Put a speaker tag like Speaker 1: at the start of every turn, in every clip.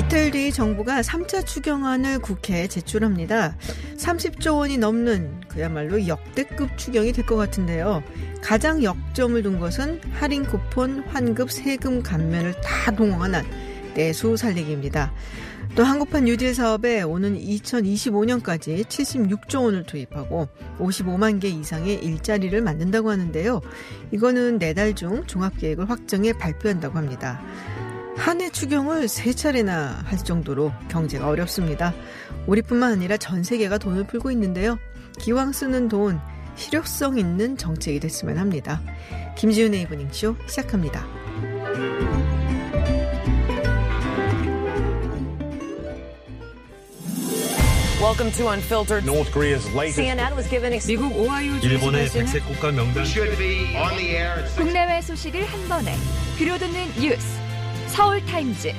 Speaker 1: 이틀 뒤 정부가 3차 추경안을 국회에 제출합니다. 30조 원이 넘는 그야말로 역대급 추경이 될 것 같은데요. 가장 역점을 둔 것은 할인 쿠폰, 환급, 세금 감면을 다 동원한 내수 살리기입니다. 또 한국판 뉴딜 사업에 오는 2025년까지 76조 원을 투입하고 55만 개 이상의 일자리를 만든다고 하는데요. 이거는 내달 중 종합계획을 확정해 발표한다고 합니다. 한 해 추경을 세 차례나 할 정도로 경제가 어렵습니다. 우리뿐만 아니라 전 세계가 돈을 풀고 있는데요. 기왕 쓰는 돈 실효성 있는 정책이 됐으면 합니다. 김지윤의 이브닝쇼 시작합니다.
Speaker 2: Welcome to Unfiltered.
Speaker 3: North Korea's latest
Speaker 2: CNN was given ex-
Speaker 1: 미국 오하이오
Speaker 3: 일본의 백색 국가 명단
Speaker 4: 국내외 소식을 한 번에 들려듣는 뉴스 서울타임즈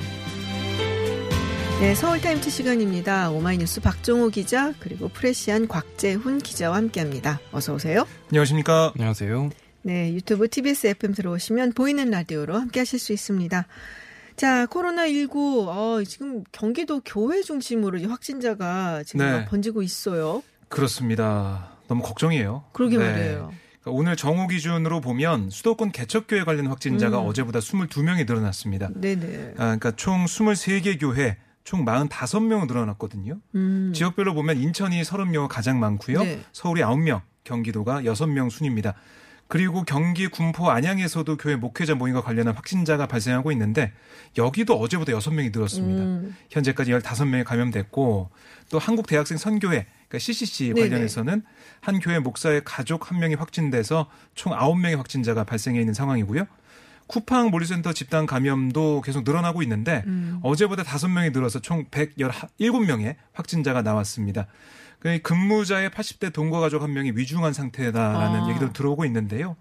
Speaker 1: 네, 서울타임즈 시간입니다. 오마이뉴스 박종호 기자 그리고 프레시안 곽재훈 기자와 함께합니다. 어서 오세요.
Speaker 5: 안녕하십니까.
Speaker 3: 안녕하세요.
Speaker 1: 네, 유튜브 TBS FM 들어오시면 보이는 라디오로 함께하실 수 있습니다. 자, 코로나19 어, 지금 경기도 교회 중심으로 이 확진자가 지금
Speaker 5: 네.
Speaker 1: 막 번지고 있어요.
Speaker 5: 그렇습니다. 너무 걱정이에요.
Speaker 1: 그러게
Speaker 5: 네.
Speaker 1: 말이에요.
Speaker 5: 그러니까 오늘 정오 기준으로 보면 수도권 개척 교회 관련 확진자가
Speaker 1: 음.
Speaker 5: 어제보다 22명이 늘어났습니다.
Speaker 1: 네네.
Speaker 5: 아, 그러니까 총 23개 교회 총 45명 늘어났거든요.
Speaker 1: 음.
Speaker 5: 지역별로 보면 인천이 30명 가장 많고요.
Speaker 1: 네.
Speaker 5: 서울이 9명, 경기도가 6명 순입니다. 그리고 경기 군포 안양에서도 교회 목회자 모임과 관련한 확진자가 발생하고 있는데 여기도 어제보다 6명이 늘었습니다.
Speaker 1: 음.
Speaker 5: 현재까지 15명이 감염됐고 또 한국 대학생 선교회 그러니까 CCC
Speaker 1: 네네.
Speaker 5: 관련해서는 한 교회 목사의 가족 한 명이 확진돼서 총 9명의 확진자가 발생해 있는 상황이고요. 쿠팡 몰리센터 집단 감염도 계속 늘어나고 있는데
Speaker 1: 음.
Speaker 5: 어제보다 5명이 늘어서 총 117명의 확진자가 나왔습니다. 그 근무자의 80대 동거 가족 한 명이 위중한 상태다라는
Speaker 1: 아.
Speaker 5: 얘기도 들어오고 있는데요.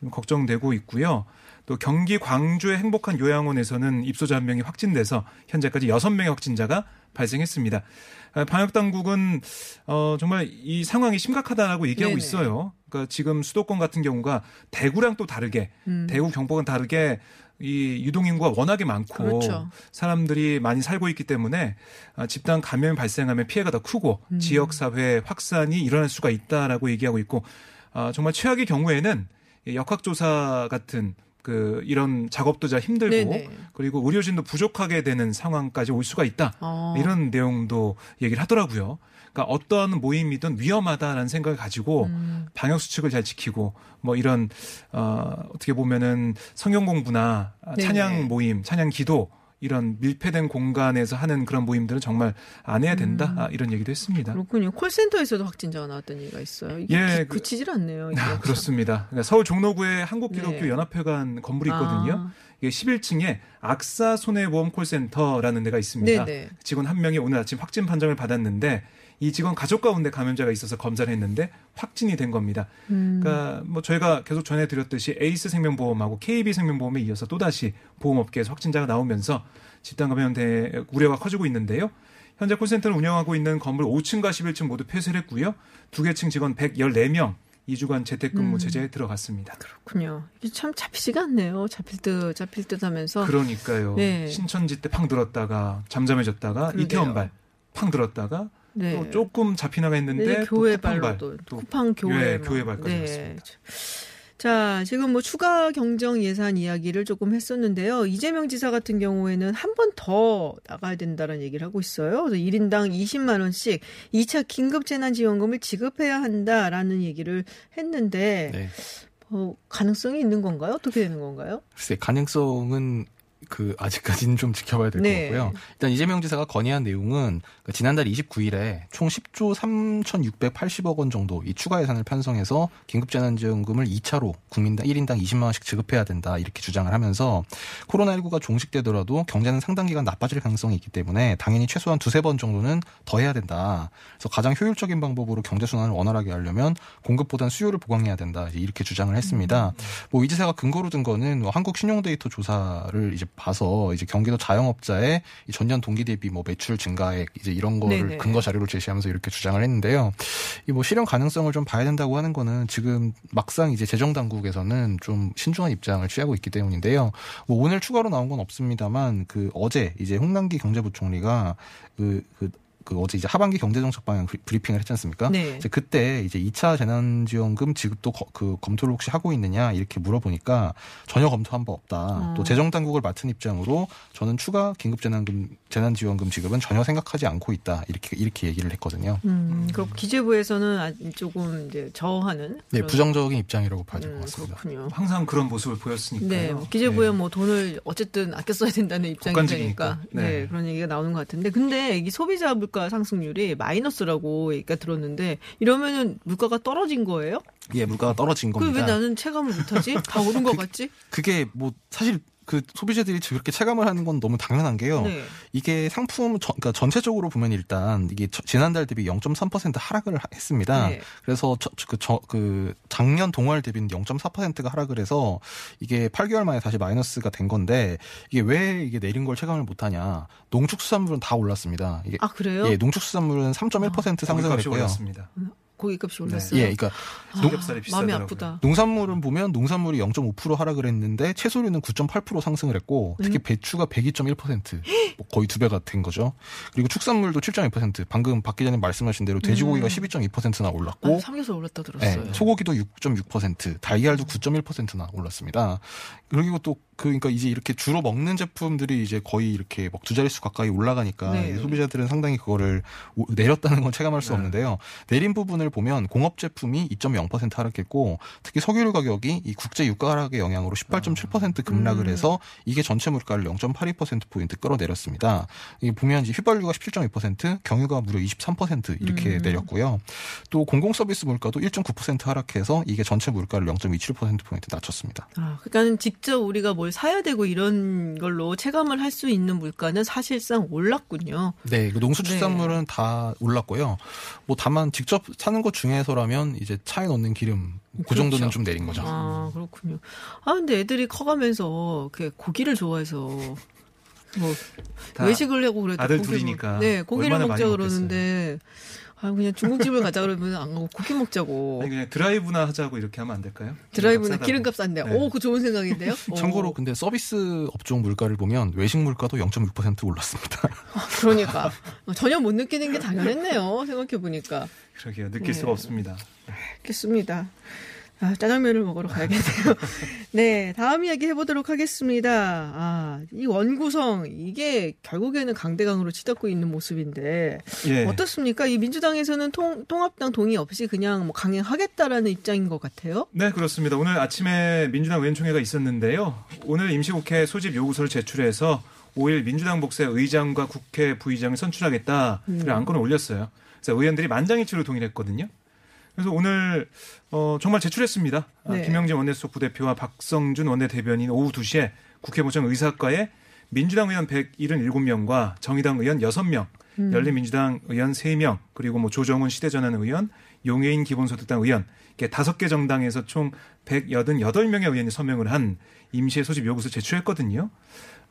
Speaker 5: 좀 걱정되고 있고요. 또 경기 광주의 행복한 요양원에서는 입소자 한 명이 확진돼서 현재까지 6명의 확진자가 발생했습니다. 아, 방역 당국은 어 정말 이 상황이 심각하다라고 얘기하고
Speaker 1: 네네.
Speaker 5: 있어요. 그러니까 지금 수도권 같은 경우가 대구랑 또 다르게
Speaker 1: 음.
Speaker 5: 대구 경북은 다르게 이 유동 인구가 워낙에 많고
Speaker 1: 그렇죠.
Speaker 5: 사람들이 많이 살고 있기 때문에 아, 집단 감염이 발생하면 피해가 더 크고
Speaker 1: 음.
Speaker 5: 지역 사회 확산이 일어날 수가 있다라고 얘기하고 있고 아, 정말 최악의 경우에는 이 역학조사 같은 그 이런 작업도 잘 힘들고
Speaker 1: 네네.
Speaker 5: 그리고 의료진도 부족하게 되는 상황까지 올 수가 있다.
Speaker 1: 어.
Speaker 5: 이런 내용도 얘기를 하더라고요. 그러니까 어떤 모임이든 위험하다라는 생각을 가지고
Speaker 1: 음.
Speaker 5: 방역 수칙을 잘 지키고 뭐 이런 어 어떻게 보면은 성경 공부나
Speaker 1: 네네.
Speaker 5: 찬양 모임, 찬양 기도 이런 밀폐된 공간에서 하는 그런 모임들은 정말 안 해야 된다
Speaker 1: 음.
Speaker 5: 아, 이런 얘기도 했습니다.
Speaker 1: 그렇군요. 콜센터에서도 확진자가 나왔던 얘기가 있어요. 이게
Speaker 5: 예,
Speaker 1: 그,
Speaker 5: 그-
Speaker 1: 그치질 않네요. 이게.
Speaker 5: 아, 그렇습니다. 그러니까 서울 종로구에 한국기독교
Speaker 1: 네.
Speaker 5: 연합회관 건물이 있거든요.
Speaker 1: 아.
Speaker 5: 이게 11층에 악사 손해보험 콜센터라는 데가 있습니다.
Speaker 1: 네네.
Speaker 5: 직원 한 명이 오늘 아침 확진 판정을 받았는데 이 직원 가족 가운데 감염자가 있어서 검사를 했는데 확진이 된 겁니다.
Speaker 1: 음.
Speaker 5: 그러니까 뭐 저희가 계속 전해드렸듯이 에이스 생명보험하고 KB 생명보험에 이어서 또다시 보험업계에서 확진자가 나오면서 집단 감염대 우려가 커지고 있는데요. 현재 콜센터를 운영하고 있는 건물 5층과 11층 모두 폐쇄를 했고요. 두 개 층 직원 114명 2주간 재택근무
Speaker 1: 음.
Speaker 5: 제재에 들어갔습니다.
Speaker 1: 그렇군요. 이게 참 잡히지가 않네요. 잡힐 듯 잡힐 듯 하면서.
Speaker 5: 그러니까요.
Speaker 1: 네.
Speaker 5: 신천지 때 팡 들었다가 잠잠해졌다가
Speaker 1: 그러게요.
Speaker 5: 이태원발 팡 들었다가
Speaker 1: 네.
Speaker 5: 또 조금 잡히나가 했는데
Speaker 1: 네,
Speaker 5: 또
Speaker 1: 교회
Speaker 5: 쿠팡발,
Speaker 1: 발로도
Speaker 5: 또
Speaker 1: 쿠팡 교회
Speaker 5: 예,
Speaker 1: 막.
Speaker 5: 교회 발까지
Speaker 1: 네. 자, 지금 뭐 추가 경정 예산 이야기를 조금 했었는데요. 이재명 지사 같은 경우에는 한 번 더 나가야 된다는 얘기를 하고 있어요. 그래서 1인당 20만 원씩 2차 긴급 재난 지원금을 지급해야 한다라는 얘기를 했는데
Speaker 3: 네.
Speaker 1: 어, 가능성이 있는 건가요? 어떻게 되는 건가요?
Speaker 3: 글쎄 가능성은
Speaker 6: 그 아직까지는 좀 지켜봐야 될것
Speaker 1: 네.
Speaker 6: 같고요. 일단 이재명 지사가 건의한 내용은 그 지난달 29일에 총 10조 3,680억 원 정도 이 추가 예산을 편성해서 긴급재난지원금을 2차로 국민당 1인당 20만 원씩 지급해야 된다 이렇게 주장을 하면서 코로나19가 종식되더라도 경제는 상당 기간 나빠질 가능성이 있기 때문에 당연히 최소한 두세 번 정도는 더 해야 된다. 그래서 가장 효율적인 방법으로 경제 순환을 원활하게 하려면 공급보단 수요를 보강해야 된다. 이렇게 주장을 했습니다. 뭐이 지사가 근거로 든 거는 뭐 한국 신용 데이터 조사를 이제 봐서 이제 경기도 자영업자의 이 전년 동기 대비 뭐 매출 증가액 이제 이런 거를
Speaker 1: 네네.
Speaker 6: 근거 자료를 제시하면서 이렇게 주장을 했는데요. 이 뭐 실현 가능성을 좀 봐야 된다고 하는 거는 지금 막상 이제 재정 당국에서는 좀 신중한 입장을 취하고 있기 때문인데요. 뭐 오늘 추가로 나온 건 없습니다만 그 어제 이제 홍남기 경제부총리가 그, 그, 그 어제 이제 하반기 경제정책 방향 브리- 브리핑을 했지 않습니까?
Speaker 1: 네.
Speaker 6: 이제 그때 이제 2차 재난지원금 지급도 거- 그 검토를 혹시 하고 있느냐 이렇게 물어보니까 전혀 검토한 바 없다.
Speaker 1: 어.
Speaker 6: 또 재정 당국을 맡은 입장으로 저는 추가 긴급 재난금 재난지원금 지급은 전혀 생각하지 않고 있다. 이렇게 이렇게 얘기를 했거든요.
Speaker 1: 음, 그리고 기재부에서는 아- 조금 이제 저하는
Speaker 6: 네, 부정적인 입장이라고 봐야 될것
Speaker 1: 음,
Speaker 6: 같습니다.
Speaker 1: 그렇군요.
Speaker 5: 항상 그런 모습을 보였으니까요.
Speaker 1: 네, 뭐 기재부에
Speaker 5: 네.
Speaker 1: 뭐 돈을 어쨌든 아껴 써야 된다는 입장이
Speaker 5: 국간직이니까.
Speaker 1: 되니까 네.
Speaker 5: 네.
Speaker 1: 그런 얘기가 나오는 것 같은데 근데 이게 소비자 물가 상승률이 마이너스라고 얘기가 들었는데 이러면은 물가가 떨어진 거예요?
Speaker 6: 예, 물가가 떨어진
Speaker 1: 그왜
Speaker 6: 겁니다.
Speaker 1: 나는 체감을 못하지? 다 오른 것 같지?
Speaker 6: 그게 뭐 사실 그 소비자들이 그렇게 체감을 하는 건 너무 당연한 게요.
Speaker 1: 네.
Speaker 6: 이게 상품 전, 그러니까 전체적으로 보면 일단 이게 저- 지난달 대비 0.3% 하락을 하- 했습니다.
Speaker 1: 네.
Speaker 6: 그래서 저, 그, 저, 그 작년 동월 대비는 0.4%가 하락을 해서 이게 8개월 만에 다시 마이너스가 된 건데 이게 왜 이게 내린 걸 체감을 못하냐? 농축수산물은 다 올랐습니다. 이게
Speaker 1: 아 그래요?
Speaker 6: 예, 농축수산물은 3.1% 상승을
Speaker 5: 고기값이
Speaker 6: 했고요.
Speaker 5: 올랐습니다.
Speaker 1: 고기값이
Speaker 5: 네.
Speaker 1: 올랐어요.
Speaker 6: 예, 그러니까
Speaker 5: 삼겹살이
Speaker 1: 아,
Speaker 5: 비싸더라고요.
Speaker 1: 마음이 아프다.
Speaker 6: 농산물은 보면 농산물이 0.5% 하락을 했는데 채소류는 9.8% 상승을 했고 특히 배추가 102.1%뭐 거의 두 배가 된 거죠. 그리고 축산물도 7.2% 방금 박 기자님 말씀하신 대로 돼지고기가 12.2%나 올랐고
Speaker 1: 아, 삼겹살 올랐다 들었어요.
Speaker 6: 네, 소고기도 6.6%, 달걀도 9.1%나 올랐습니다. 그리고 또 그, 그러니까 이제 이렇게 주로 먹는 제품들이 이제 거의 이렇게 막 두 자릿수 가까이 올라가니까
Speaker 1: 네.
Speaker 6: 소비자들은 상당히 그거를 오- 내렸다는 건 체감할 수
Speaker 5: 네.
Speaker 6: 없는데요. 내린 부분을 보면 공업 제품이 2.0% 하락했고 특히 석유류 가격이 이 국제 유가 하락의 영향으로 18.7% 급락을
Speaker 1: 음.
Speaker 6: 해서 이게 전체 물가를 0.82% 포인트 끌어내렸습니다. 이 보면 이제 휘발유가 17.2%, 경유가 무려 23% 이렇게
Speaker 1: 음.
Speaker 6: 내렸고요. 또 공공 서비스 물가도 1.9% 하락해서 이게 전체 물가를 0.27% 포인트 낮췄습니다.
Speaker 1: 아, 그러니까는 직접 우리가 뭘 사야 되고 이런 걸로 체감을 할 수 있는 물가는 사실상 올랐군요.
Speaker 6: 네, 그 농수축산물은 다 올랐고요. 뭐 다만 직접 사는 것 중에서라면 이제 차에 넣는 기름 그 정도는
Speaker 1: 그렇죠.
Speaker 6: 좀 내린 거죠.
Speaker 1: 아, 그렇군요. 아, 근데 애들이 커가면서 그 고기를 좋아해서
Speaker 5: 뭐다
Speaker 1: 외식을 하고 그래도
Speaker 5: 아들
Speaker 1: 고기를
Speaker 5: 둘이니까
Speaker 1: 먹- 네, 고기를 먹자
Speaker 5: 많이
Speaker 1: 그러는데 아, 그냥 중국집을 가자 그러면 안 가고 고기 먹자고.
Speaker 5: 아니 그냥 드라이브나 하자고 이렇게 하면 안 될까요?
Speaker 1: 드라이브나
Speaker 5: 기름값.
Speaker 1: 싼데.
Speaker 5: 네.
Speaker 1: 오, 그 좋은 생각인데요?
Speaker 6: 참고로
Speaker 1: 오,
Speaker 6: 근데 서비스 업종 물가를 보면 외식 물가도 0.6% 올랐습니다.
Speaker 1: 그러니까 전혀 못 느끼는 게 당연했네요. 생각해 보니까.
Speaker 5: 그러게요. 느낄
Speaker 1: 네.
Speaker 5: 수가 없습니다.
Speaker 1: 알겠습니다. 아, 짜장면을 먹으러 가야겠네요. 네, 다음 이야기 해보도록 하겠습니다. 아, 이 원구성, 이게 결국에는 강대강으로 치닫고 있는 모습인데,
Speaker 5: 예.
Speaker 1: 어떻습니까? 이 민주당에서는 통, 통합당 동의 없이 그냥 뭐 강행하겠다라는 입장인 것 같아요.
Speaker 5: 네, 그렇습니다. 오늘 아침에 민주당 의원총회가 있었는데요. 오늘 임시국회 소집 요구서를 제출해서 5일 민주당 복세 의장과 국회 부의장을 선출하겠다. 를 안건을 올렸어요. 그래서 의원들이 만장일치로 동의를 했거든요. 그래서 오늘 어, 정말 제출했습니다. 아,
Speaker 1: 네.
Speaker 5: 김영진 원내수석 부대표와 박성준 원내대변인 오후 2시에 국회 모정 의사과에 민주당 의원 177명과 정의당 의원 6명, 열린민주당 의원 3명, 그리고 뭐 조정훈 시대전환 의원, 용해인 기본소득당 의원, 이렇게 다섯 개 정당에서 총 188명의 의원이 서명을 한 임시의 소집 요구서 제출했거든요.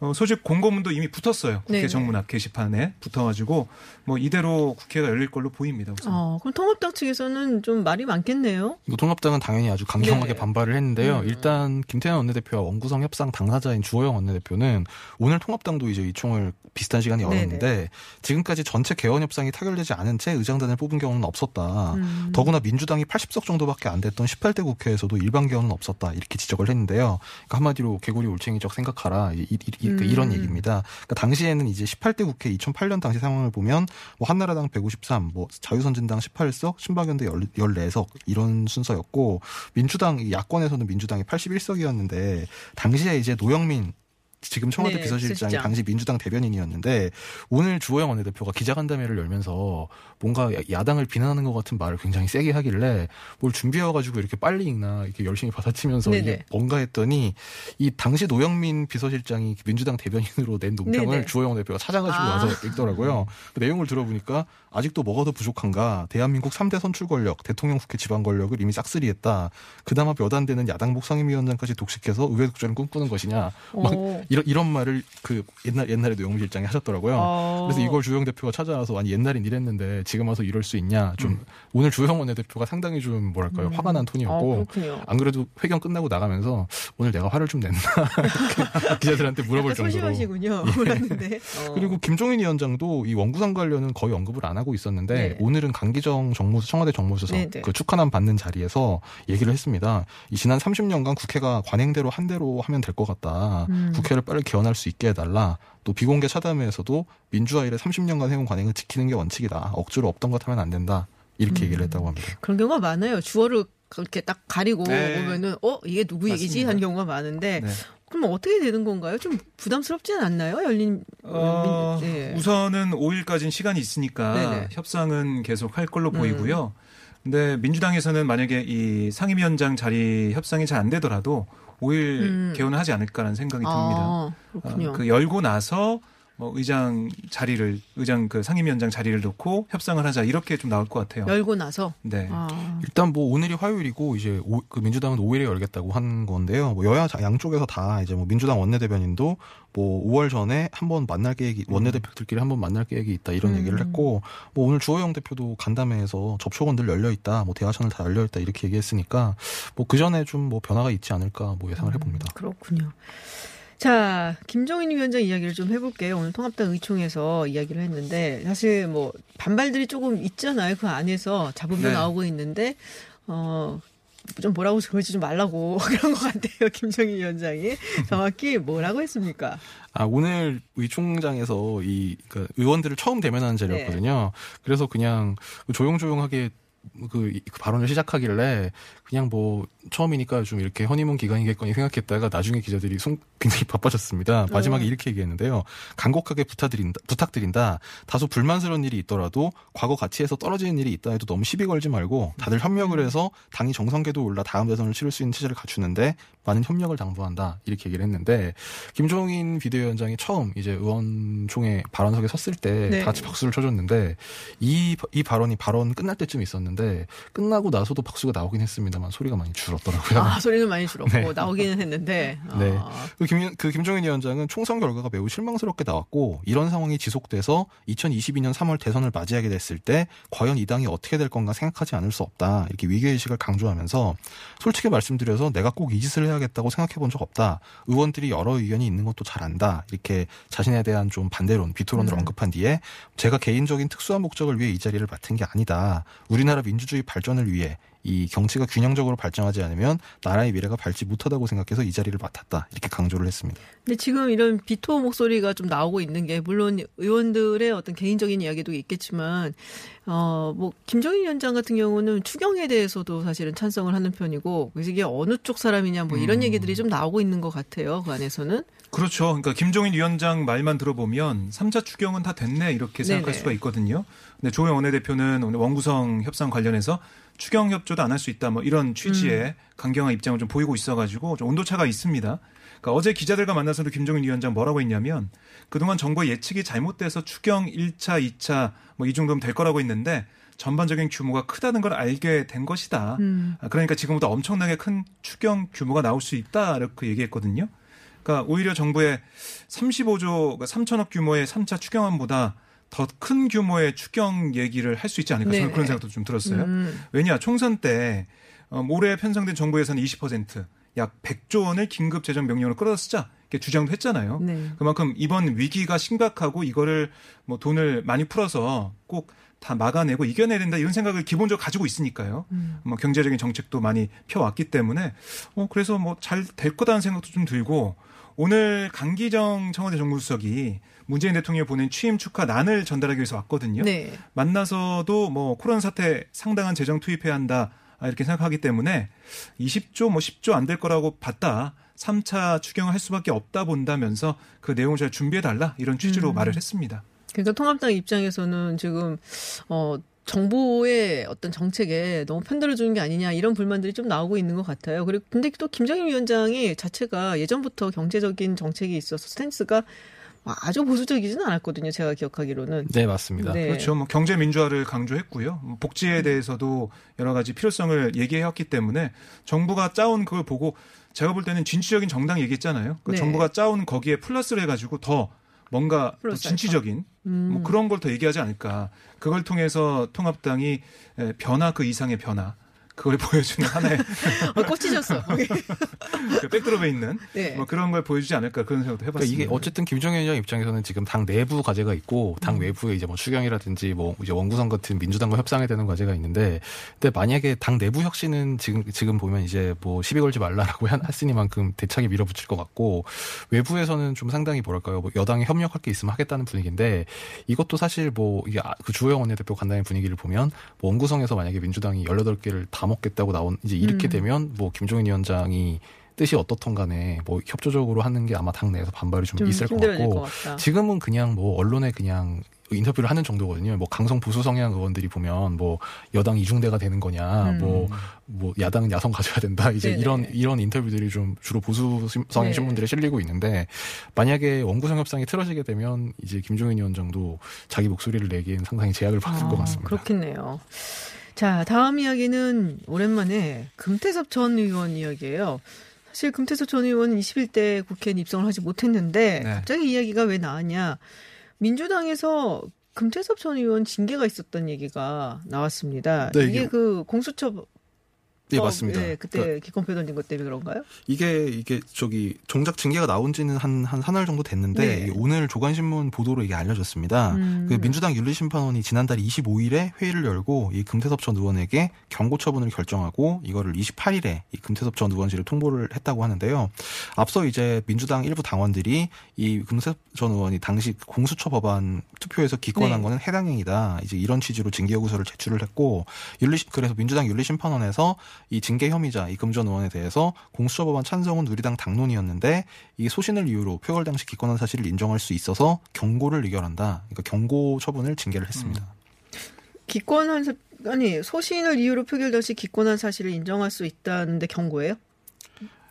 Speaker 5: 어, 소집 공고문도 이미 붙었어요. 국회
Speaker 1: 네네.
Speaker 5: 정문 앞 게시판에 붙어가지고 뭐 이대로 국회가 열릴 걸로 보입니다. 우선.
Speaker 1: 어, 그럼 통합당 측에서는 좀 말이 많겠네요.
Speaker 6: 이거 통합당은 당연히 아주 강경하게
Speaker 1: 네.
Speaker 6: 반발을 했는데요.
Speaker 1: 음.
Speaker 6: 일단 김태현 원내대표와 원구성 협상 당사자인 주호영 원내대표는 오늘 통합당도 이제 이 총을 비슷한 시간에
Speaker 1: 네네.
Speaker 6: 열었는데 지금까지 전체 개헌 협상이 타결되지 않은 채 의장단을 뽑은 경우는 없었다.
Speaker 1: 음.
Speaker 6: 더구나 민주당이 80석 정도밖에 안 됐던 18대 국회에서도 일반 개헌은 없었다. 이렇게 지적을 했는데요. 그러니까 한마디로 개구리 올챙이적 생각하라. 이, 이, 이, 그러니까
Speaker 1: 음.
Speaker 6: 이런 얘기입니다. 그러니까 당시에는 이제 18대 국회 2008년 당시 상황을 보면 뭐 한나라당 153, 뭐 자유선진당 18석, 신박연대 14석 이런 순서였고 민주당 이 야권에서는 민주당이 81석이었는데 당시에 이제 노영민 지금 청와대
Speaker 1: 네,
Speaker 6: 비서실장이
Speaker 1: 비서실장.
Speaker 6: 당시 민주당 대변인이었는데 오늘 주호영 원내대표가 기자간담회를 열면서 뭔가 야- 야당을 비난하는 것 같은 말을 굉장히 세게 하길래 뭘 준비해와가지고 이렇게 빨리 읽나 이렇게 열심히 받아치면서
Speaker 1: 네네.
Speaker 6: 이게 뭔가 했더니 이 당시 노영민 비서실장이 민주당 대변인으로 낸 논평을
Speaker 1: 네네.
Speaker 6: 주호영 원내대표가 찾아가지고
Speaker 1: 아.
Speaker 6: 와서 읽더라고요. 그 내용을 들어보니까 아직도 뭐가 더 부족한가? 대한민국 3대 선출 권력, 대통령, 국회, 지방 권력을 이미 싹쓸이했다. 그나마 몇안 되는 야당복 상임위원장까지 독식해서 의회 독재를 꿈꾸는 것이냐? 막
Speaker 1: 오.
Speaker 6: 이런 이런 말을 그 옛날 옛날에도 영민 실장이 하셨더라고요.
Speaker 1: 어.
Speaker 6: 그래서 이걸 주영 대표가 찾아와서 아니 옛날엔 이랬는데 지금 와서 이럴 수 있냐? 좀 오늘 주영 원내대표가 상당히 좀 뭐랄까요 화가 난
Speaker 1: 아,
Speaker 6: 톤이었고
Speaker 1: 그렇군요.
Speaker 6: 안 그래도 회견 끝나고 나가면서 오늘 내가 화를 좀 냈나 기자들한테 물어볼 정도로.
Speaker 1: 소심하시군요.
Speaker 6: 예.
Speaker 1: 어.
Speaker 6: 그리고 김종인 위원장도 이 원구상 관련은 거의 언급을 안 하고 있었는데
Speaker 1: 네.
Speaker 6: 오늘은 강기정 정무수 청와대 정무수석
Speaker 1: 네, 네.
Speaker 6: 그 축하남 받는 자리에서 얘기를 했습니다. 이 지난 30년간 국회가 관행대로 한 대로 하면 될 것 같다.
Speaker 1: 음.
Speaker 6: 국회를 빨리 개헌할 수 있게 해달라. 또 비공개 차담회에서도 민주화 이래 30년간 해온 관행을 지키는 게 원칙이다. 억지로 없던 것 하면 안 된다. 이렇게
Speaker 1: 음.
Speaker 6: 얘기를 했다고 합니다.
Speaker 1: 그런 경우가 많아요. 주어를 그렇게 딱 가리고
Speaker 5: 네.
Speaker 1: 보면은 어 이게 누구 얘기지
Speaker 5: 맞습니다.
Speaker 1: 하는 경우가 많은데
Speaker 5: 네.
Speaker 1: 그럼 어떻게 되는 건가요? 좀 부담스럽지는 않나요? 열린
Speaker 5: 어,
Speaker 1: 민- 예.
Speaker 5: 우선은 5일까지는 시간이 있으니까
Speaker 1: 네네.
Speaker 5: 협상은 계속 할 걸로
Speaker 1: 음.
Speaker 5: 보이고요. 근데 민주당에서는 만약에 이 상임위원장 자리 협상이 잘 안 되더라도 5일
Speaker 1: 음.
Speaker 5: 개원을 하지 않을까라는 생각이 듭니다.
Speaker 1: 아.
Speaker 5: 어, 그 열고 나서 뭐 의장 자리를 의장 그 상임위원장 자리를 놓고 협상을 하자 이렇게 좀 나올 것 같아요.
Speaker 1: 열고 나서
Speaker 5: 네.
Speaker 1: 아,
Speaker 6: 일단 뭐 오늘이 화요일이고 이제 오- 그 민주당은 5일에 열겠다고 한 건데요. 뭐 여야 자- 양쪽에서 다 이제 뭐 민주당 원내대변인도 뭐 5월 전에 한번 만날 계획이 원내대표들끼리 한번 만날 계획이 있다 이런
Speaker 1: 음.
Speaker 6: 얘기를 했고 뭐 오늘 주호영 대표도 간담회에서 접촉원들 열려 있다, 뭐 대화 채널 다 열려 있다 이렇게 얘기했으니까 뭐 그 전에 좀 뭐 변화가 있지 않을까 뭐 예상을 해 봅니다.
Speaker 1: 그렇군요. 자, 김종인 위원장 이야기를 좀 해볼게요. 오늘 통합당 의총에서 이야기를 했는데 사실 뭐 반발들이 조금 있잖아요. 그 안에서 잡음도
Speaker 5: 네.
Speaker 1: 나오고 있는데 어. 좀 뭐라고 그러지 좀 말라고 그런 것 같아요. 김정인 위원장이 정확히 뭐라고 했습니까?
Speaker 6: 아 오늘 의총장에서 이그 의원들을 처음 대면하는 자리였거든요. 그래서 그냥 조용조용하게 그, 이- 그 발언을 시작하길래 그냥 뭐 처음이니까 좀 이렇게 허니문 기간이겠거니 생각했다가 나중에 기자들이 손 굉장히 바빠졌습니다. 마지막에
Speaker 1: 어.
Speaker 6: 이렇게 얘기했는데요. 간곡하게 부탁드린다, 부탁드린다. 다소 불만스러운 일이 있더라도 과거 가치에서 떨어지는 일이 있다 해도 너무 시비 걸지 말고 다들 협력을 해서 당이 정상궤도 올라 다음 대선을 치를 수 있는 체제를 갖추는데 많은 협력을 당부한다. 이렇게 얘기를 했는데 김종인 비대위원장이 처음 이제 의원총회 발언석에 섰을 때
Speaker 1: 네.
Speaker 6: 다 같이 박수를 쳐줬는데 이, 이 발언이 발언 끝날 때쯤 있었는데 끝나고 나서도 박수가 나오긴 했습니다 만 소리가 많이 줄었더라고요.
Speaker 1: 아, 소리는 많이 줄었고
Speaker 6: 네.
Speaker 1: 나오기는 했는데.
Speaker 6: 네.
Speaker 1: 아,
Speaker 6: 그, 김, 그 김종인 위원장은 총선 결과가 매우 실망스럽게 나왔고 이런 상황이 지속돼서 2022년 3월 대선을 맞이하게 됐을 때 과연 이 당이 어떻게 될 건가 생각하지 않을 수 없다 이렇게 위기의식을 강조하면서 솔직히 말씀드려서 내가 꼭 이 짓을 해야겠다고 생각해 본 적 없다 의원들이 여러 의견이 있는 것도 잘 안다 이렇게 자신에 대한 좀 반대론 비토론을
Speaker 1: 음.
Speaker 6: 언급한 뒤에 제가 개인적인 특수한 목적을 위해 이 자리를 맡은 게 아니다 우리나라 민주주의 발전을 위해 이 경치가 균형적으로 발전하지 않으면 나라의 미래가 밝지 못하다고 생각해서 이 자리를 맡았다 이렇게 강조를 했습니다.
Speaker 1: 근데 지금 이런 비토 목소리가 좀 나오고 있는 게 물론 의원들의 어떤 개인적인 이야기도 있겠지만 어뭐 김정인 위원장 같은 경우는 추경에 대해서도 사실은 찬성을 하는 편이고 그래서 이게 어느 쪽 사람이냐 뭐 이런
Speaker 5: 음.
Speaker 1: 얘기들이 좀 나오고 있는 것 같아요 그 안에서는
Speaker 5: 그렇죠. 그러니까 김종인 위원장 말만 들어보면 3차 추경은 다 됐네 이렇게 생각할
Speaker 1: 네네.
Speaker 5: 수가 있거든요. 근데 조영 원내대표는 오늘 원구성 협상 관련해서 추경 협조도 안 할 수 있다 뭐 이런 취지의
Speaker 1: 음.
Speaker 5: 강경한 입장을 좀 보이고 있어가지고 좀 온도차가 있습니다. 그러니까 어제 기자들과 만나서도 김종인 위원장 뭐라고 했냐면 그동안 정부의 예측이 잘못돼서 추경 1차, 2차 뭐 이 정도면 될 거라고 했는데 전반적인 규모가 크다는 걸 알게 된 것이다.
Speaker 1: 음.
Speaker 5: 아, 그러니까 지금보다 엄청나게 큰 추경 규모가 나올 수 있다 이렇게 얘기했거든요. 그러니까 오히려 정부의 35조 3천억 규모의 3차 추경안보다 더 큰 규모의 추경 얘기를 할 수 있지 않을까 저는
Speaker 1: 네.
Speaker 5: 그런 생각도 좀 들었어요.
Speaker 1: 음.
Speaker 5: 왜냐 총선 때 어, 올해 편성된 정부 예산 20%약 100조 원을 긴급 재정 명령으로 끌어다 쓰자 이렇게 주장도 했잖아요.
Speaker 1: 네.
Speaker 5: 그만큼 이번 위기가 심각하고 이거를 뭐 돈을 많이 풀어서 꼭 다 막아내고 이겨내야 된다 이런 생각을 기본적으로 가지고 있으니까요.
Speaker 1: 음.
Speaker 5: 뭐 경제적인 정책도 많이 펴왔기 때문에 어 그래서 뭐 잘 될 거다는 생각도 좀 들고 오늘 강기정 청와대 정무수석이 문재인 대통령이 보낸 취임 축하 난을 전달하기 위해서 왔거든요.
Speaker 1: 네.
Speaker 5: 만나서도 뭐 코로나 사태 상당한 재정 투입해야 한다. 이렇게 생각하기 때문에 20조 뭐 10조 안 될 거라고 봤다. 3차 추경을 할 수밖에 없다 본다면서 그 내용을 잘 준비해 달라 이런 취지로
Speaker 1: 음.
Speaker 5: 말을 했습니다.
Speaker 1: 그러니까 통합당 입장에서는 지금 어 정부의 어떤 정책에 너무 편들어 주는 게 아니냐 이런 불만들이 좀 나오고 있는 것 같아요. 그리고 근데 또 김정일 위원장이 자체가 예전부터 경제적인 정책이 있어서 스탠스가 아주 보수적이지는 않았거든요. 제가 기억하기로는.
Speaker 6: 네, 맞습니다.
Speaker 1: 네.
Speaker 5: 그렇죠. 뭐 경제 민주화를 강조했고요. 뭐 복지에 대해서도 여러 가지 필요성을 얘기해왔기 때문에 정부가 짜온 그걸 보고 제가 볼 때는 진취적인 정당 얘기했잖아요. 그
Speaker 1: 네.
Speaker 5: 정부가 짜온 거기에 플러스를 해가지고 더 뭔가 더 진취적인
Speaker 1: 음.
Speaker 5: 뭐 그런 걸 더 얘기하지 않을까. 그걸 통해서 통합당이 에, 변화 그 이상의 변화. 그걸 보여주는 하나의
Speaker 1: 어, 꽂히셨어.
Speaker 5: 그 백드롭에 있는
Speaker 1: 네.
Speaker 5: 뭐 그런 걸 보여주지 않을까 그런 생각도
Speaker 6: 그러니까
Speaker 5: 해봤습니다.
Speaker 6: 이게 어쨌든 김정일 위원장 입장에서는 지금 당 내부 과제가 있고 당 외부에 이제 뭐 추경이라든지 뭐 이제 원구성 같은 민주당과 협상해야 되는 과제가 있는데 근데 만약에 당 내부 혁신은 지금 지금 보면 이제 뭐 시비 걸지 말라라고 한- 했으니만큼 대차게 밀어붙일 것 같고 외부에서는 좀 상당히 뭐랄까요 뭐 여당에 협력할 게 있으면 하겠다는 분위기인데 이것도 사실 뭐 이게 아- 그 주호영 원내대표 간다는 분위기를 보면 뭐 원구성에서 만약에 민주당이 18개를 다 먹겠다고 나온 이제 이렇게
Speaker 1: 음.
Speaker 6: 되면 뭐 김종인 위원장이 뜻이 어떻던 간에 뭐 협조적으로 하는 게 아마 당 내에서 반발이 좀,
Speaker 1: 좀
Speaker 6: 있을 것 같고
Speaker 1: 것.
Speaker 6: 지금은 그냥 뭐 언론에 그냥 인터뷰를 하는 정도거든요. 뭐 강성 보수 성향 의원들이 보면 뭐 여당 이중대가 되는 거냐,
Speaker 1: 음.
Speaker 6: 뭐 뭐 야당은 야성 가져야 된다. 이제
Speaker 1: 네네.
Speaker 6: 이런 이런 인터뷰들이 좀 주로 보수 성향
Speaker 1: 네.
Speaker 6: 신문들에 실리고 있는데 만약에 원구성 협상이 틀어지게 되면 이제 김종인 위원장도 자기 목소리를 내기엔 상당히 제약을 받을 것
Speaker 1: 아,
Speaker 6: 같습니다.
Speaker 1: 그렇겠네요. 자, 다음 이야기는 오랜만에 금태섭 전 의원 이야기예요. 사실 금태섭 전 의원은 21대 국회에 입성을 하지 못했는데
Speaker 5: 네.
Speaker 1: 갑자기 이야기가 왜 나왔냐? 민주당에서 금태섭 전 의원 징계가 있었던 얘기가 나왔습니다.
Speaker 6: 네,
Speaker 1: 이게
Speaker 6: 이게-
Speaker 1: 그 공수처
Speaker 6: 네, 맞습니다.
Speaker 1: 예, 그때
Speaker 6: 그러니까
Speaker 1: 기권표 던진 것 때문에 그런가요?
Speaker 6: 이게 이게 저기 정작 징계가 나온 지는 한한 사날 정도 됐는데
Speaker 1: 네.
Speaker 6: 오늘 조간신문 보도로 이게 알려졌습니다.
Speaker 1: 음.
Speaker 6: 그 민주당 윤리심판원이 지난달 25일에 회의를 열고 이 금태섭 전 의원에게 경고 처분을 결정하고 이거를 28일에 이 금태섭 전 의원실에 통보를 했다고 하는데요. 앞서 이제 민주당 일부 당원들이 이 금태섭 전 의원이 당시 공수처 법안 투표에서 기권한
Speaker 1: 네.
Speaker 6: 거는 해당 행위다. 이제 이런 취지로 징계 요구서를 제출을 했고 윤리 그래서 민주당 윤리심판원에서 이 징계 혐의자 이금전 의원에 대해서 공수처 법안 찬성은 우리당 당론이었는데 이게 소신을 이유로 표결 당시 기권한 사실을 인정할 수 있어서 경고를 의결한다. 그러니까 경고 처분을 징계를 했습니다.
Speaker 1: 기권한 사- 아니 소신을 이유로 표결 당시 기권한 사실을 인정할 수 있다는데 경고예요?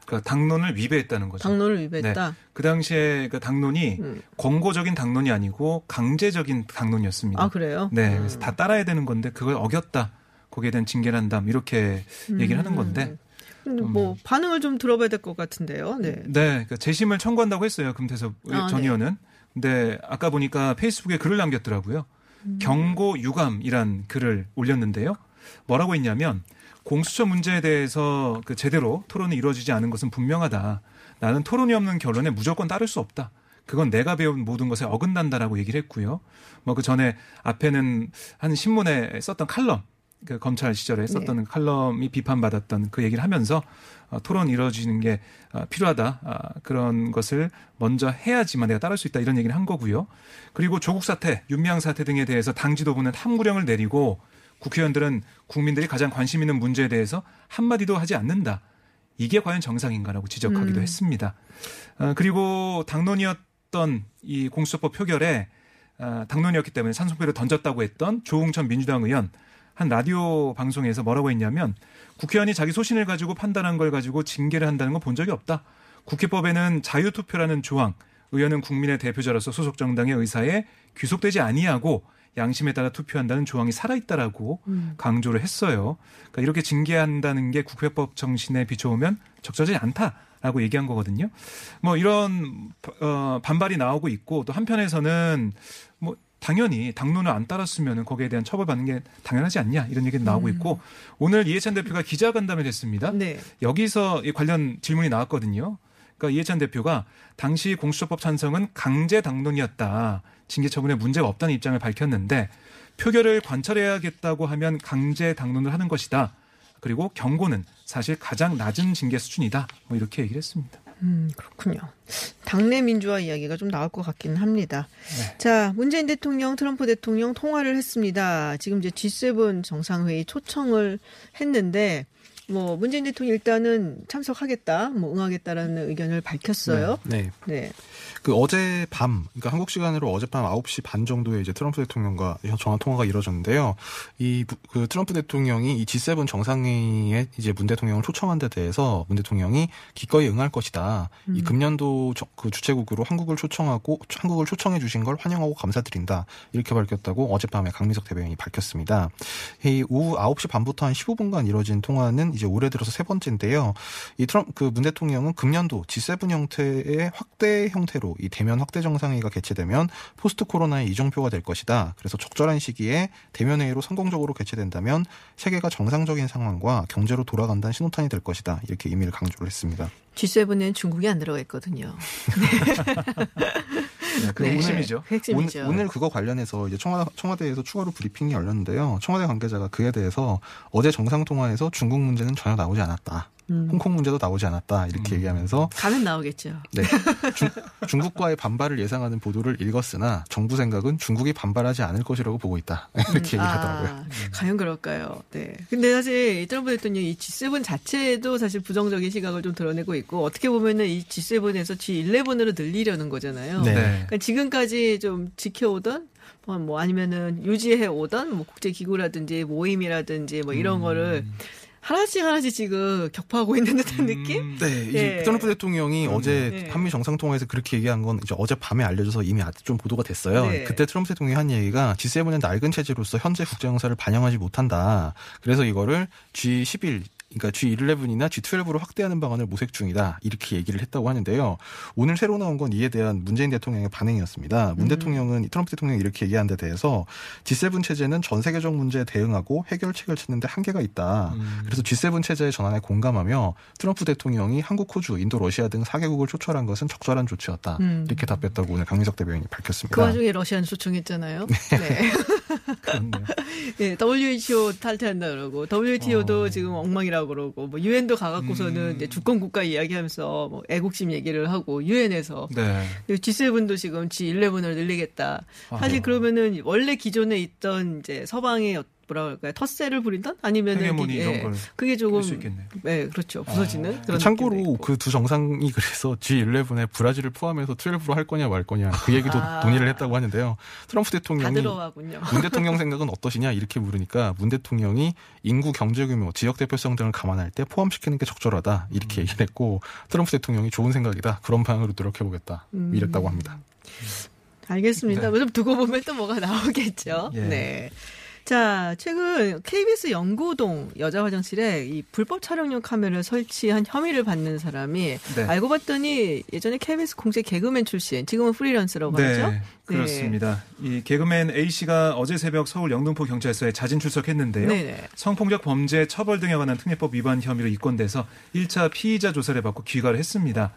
Speaker 5: 그러니까 당론을 위배했다는 거죠.
Speaker 1: 당론을 위배했다.
Speaker 5: 그 당시에 그 당론이
Speaker 1: 음.
Speaker 5: 권고적인 당론이 아니고 강제적인 당론이었습니다.
Speaker 1: 아 그래요?
Speaker 5: 네, 그래서 다 따라야 되는 건데 그걸 어겼다. 거기에 대한 징계를 한담 이렇게 얘기를 하는 건데
Speaker 1: 근데 뭐 반응을 좀 들어봐야 될 것 같은데요. 네.
Speaker 5: 네, 그러니까 재심을 청구한다고 했어요. 금태섭
Speaker 1: 아,
Speaker 5: 전
Speaker 1: 네.
Speaker 5: 의원은. 근데 아까 보니까 페이스북에 글을 남겼더라고요.
Speaker 1: 음.
Speaker 5: 경고 유감이란 글을 올렸는데요. 뭐라고 했냐면 공수처 문제에 대해서 그 제대로 토론이 이루어지지 않은 것은 분명하다. 나는 토론이 없는 결론에 무조건 따를 수 없다. 그건 내가 배운 모든 것에 어긋난다라고 얘기를 했고요. 뭐 그 전에 앞에는 한 신문에 썼던 칼럼, 그 검찰 시절에 썼던
Speaker 1: 네.
Speaker 5: 칼럼이 비판받았던 그 얘기를 하면서 어, 토론 이루어지는 게 어, 필요하다. 아, 그런 것을 먼저 해야지만 내가 따를 수 있다. 이런 얘기를 한 거고요. 그리고 조국 사태, 윤미향 사태 등에 대해서 당 지도부는 함구령을 내리고 국회의원들은 국민들이 가장 관심 있는 문제에 대해서 한마디도 하지 않는다. 이게 과연 정상인가라고 지적하기도
Speaker 1: 음.
Speaker 5: 했습니다. 어, 그리고 당론이었던 이 공수처법 표결에 어, 당론이었기 때문에 산소표를 던졌다고 했던 조웅천 민주당 의원 한 라디오 방송에서 뭐라고 했냐면 국회의원이 자기 소신을 가지고 판단한 걸 가지고 징계를 한다는 건 본 적이 없다. 국회법에는 자유투표라는 조항, 의원은 국민의 대표자로서 소속 정당의 의사에 귀속되지 아니하고 양심에 따라 투표한다는 조항이 살아있다라고
Speaker 1: 음.
Speaker 5: 강조를 했어요. 그러니까 이렇게 징계한다는 게 국회법 정신에 비춰오면 적절하지 않다라고 얘기한 거거든요. 뭐 이런 어, 반발이 나오고 있고 또 한편에서는 뭐 당연히 당론을 안 따랐으면 거기에 대한 처벌받는 게 당연하지 않냐 이런 얘기도 나오고 있고 오늘 이해찬 대표가 기자간담회를 했습니다.
Speaker 1: 네.
Speaker 5: 여기서 이 관련 질문이 나왔거든요. 그러니까 이해찬 대표가 당시 공수처법 찬성은 강제 당론이었다. 징계 처분에 문제가 없다는 입장을 밝혔는데 표결을 관찰해야겠다고 하면 강제 당론을 하는 것이다. 그리고 경고는 사실 가장 낮은 징계 수준이다. 뭐 이렇게 얘기를 했습니다.
Speaker 1: 음, 그렇군요. 당내 민주화 이야기가 좀 나올 것 같기는 합니다.
Speaker 5: 네.
Speaker 1: 자, 문재인 대통령, 트럼프 대통령 통화를 했습니다. 지금 이제 G7 정상회의 초청을 했는데 뭐 문재인 대통령 일단은 참석하겠다, 뭐 응하겠다라는 의견을 밝혔어요.
Speaker 6: 네.
Speaker 1: 네.
Speaker 6: 그 어제 밤, 그러니까 한국 시간으로 어젯밤 9시 반 정도에 이제 트럼프 대통령과 전화 통화가 이루어졌는데요. 이 그 트럼프 대통령이 이 G7 정상회의에 이제 문 대통령을 초청한 데 대해서 문 대통령이 기꺼이 응할 것이다. 이 금년도 저- 그 주최국으로 한국을 초청하고 한국을 초청해 주신 걸 환영하고 감사드린다. 이렇게 밝혔다고 어젯밤에 강민석 대변인이 밝혔습니다. 이 오후 9시 반부터 한 15분간 이뤄진 통화는 이제 올해 들어서 세 번째인데요. 이 트럼프 그 문 대통령은 금년도 G7 형태의 확대 형태로 이 대면 확대 정상회의가 개최되면 포스트 코로나의 이정표가 될 것이다. 그래서 적절한 시기에 대면 회의로 성공적으로 개최된다면 세계가 정상적인 상황과 경제로 돌아간다는 신호탄이 될 것이다. 이렇게 의미를 강조를 했습니다.
Speaker 1: G7에는 중국이 안 들어가 있거든요.
Speaker 5: 네, 그
Speaker 1: 네.
Speaker 5: 핵심이죠.
Speaker 1: 그 핵심이죠.
Speaker 6: 오늘, 오늘 그거 관련해서 이제 청와대, 청와대에서 추가로 브리핑이 열렸는데요. 청와대 관계자가 그에 대해서 어제 정상 통화에서 중국 문제는 전혀 나오지 않았다.
Speaker 1: 음.
Speaker 6: 홍콩 문제도 나오지 않았다. 이렇게 얘기하면서
Speaker 1: 가면 나오겠죠.
Speaker 6: 네. 중, 중국과의 반발을 예상하는 보도를 읽었으나 정부 생각은 중국이 반발하지 않을 것이라고 보고 있다. 이렇게 얘기를 하더라고요.
Speaker 1: 아, 과연 그럴까요? 네. 근데 사실 이 트럼프 대통령이 이 G7 자체도 사실 부정적인 시각을 좀 드러내고 있고 어떻게 보면은 이 G7에서 G11으로 늘리려는 거잖아요.
Speaker 6: 네.
Speaker 1: 그러니까 지금까지 좀 지켜오던 뭐, 뭐 아니면은 유지해 오던 뭐 국제 기구라든지 모임이라든지 뭐 이런 거를 하나씩 하나씩 지금 격파하고 있는 듯한 느낌?
Speaker 5: 음,
Speaker 6: 네, 이제
Speaker 1: 예.
Speaker 6: 트럼프 대통령이 어제
Speaker 1: 네.
Speaker 6: 한미 정상통화에서 그렇게 얘기한 건 이제 어제 밤에 알려져서 이미 아- 좀 보도가 됐어요.
Speaker 1: 네.
Speaker 6: 그때 트럼프 대통령이 한 얘기가 G7의 낡은 체제로서 현재 국제 정사를 반영하지 못한다. 그래서 이거를 G11 그러니까 G11이나 G12로 확대하는 방안을 모색 중이다. 이렇게 얘기를 했다고 하는데요. 오늘 새로 나온 건 이에 대한 문재인 대통령의 반응이었습니다.
Speaker 1: 음.
Speaker 6: 문 대통령은 트럼프 대통령이 이렇게 얘기한 데 대해서 G7 체제는 전 세계적 문제에 대응하고 해결책을 찾는데 한계가 있다.
Speaker 5: 음.
Speaker 6: 그래서 G7 체제의 전환에 공감하며 트럼프 대통령이 한국, 호주, 인도, 러시아 등 4개국을 초청한 것은 적절한 조치였다.
Speaker 1: 음.
Speaker 6: 이렇게 답했다고 오늘 강민석 대변인이 밝혔습니다.
Speaker 1: 그 와중에 러시아는 초청했잖아요. 네.
Speaker 5: 그렇네요.
Speaker 1: 네, WHO 탈퇴한다 그러고 WTO도
Speaker 5: 어.
Speaker 1: 지금 엉망이라고 그러고 뭐 유엔도 가갖고서는
Speaker 5: 음.
Speaker 1: 이제 주권 국가 이야기하면서 뭐 애국심 얘기를 하고 유엔에서
Speaker 5: 네.
Speaker 1: G7도 지금 G11을 늘리겠다. 사실
Speaker 5: 아.
Speaker 1: 그러면은 원래 기존에 있던 이제 서방의 어- 뭐라 그럴까요? 텃세를 부린다?
Speaker 5: 헤게모니 이런
Speaker 1: 예,
Speaker 5: 걸
Speaker 1: 그게 조금
Speaker 5: 수 있겠네요.
Speaker 1: 네, 그렇죠. 부서지는 그런 느낌도
Speaker 6: 참고로. 그 두 정상이 그래서 G11에 브라질을 포함해서 12로 할 거냐 말 거냐 그 얘기도
Speaker 1: 아.
Speaker 6: 논의를 했다고 하는데요. 트럼프
Speaker 1: 다
Speaker 6: 대통령이. 문 대통령 생각은 어떠시냐 이렇게 물으니까 문 대통령이 인구, 경제 규모, 지역 대표성 등을 감안할 때 포함시키는 게 적절하다
Speaker 1: 음.
Speaker 6: 이렇게 얘기를 했고 트럼프 대통령이 좋은 생각이다 그런 방향으로 노력해 보겠다
Speaker 1: 음.
Speaker 6: 이랬다고 합니다.
Speaker 1: 알겠습니다.
Speaker 5: 네.
Speaker 1: 좀 두고 보면 또 뭐가 나오겠죠.
Speaker 5: 예.
Speaker 1: 네. 자, 최근 KBS 연구동 여자 화장실에 이 불법 촬영용 카메라를 설치한 혐의를 받는 사람이
Speaker 5: 네.
Speaker 1: 알고 봤더니 예전에 KBS 공채 개그맨 출신, 지금은 프리랜서라고 하죠.
Speaker 5: 네, 그렇습니다. 이 개그맨 A 씨가 어제 새벽 서울 영등포 경찰서에 자진 출석했는데요.
Speaker 1: 네네.
Speaker 5: 성폭력 범죄 처벌 등에 관한 특례법 위반 혐의로 입건돼서 1차 피의자 조사를 받고 귀가를 했습니다.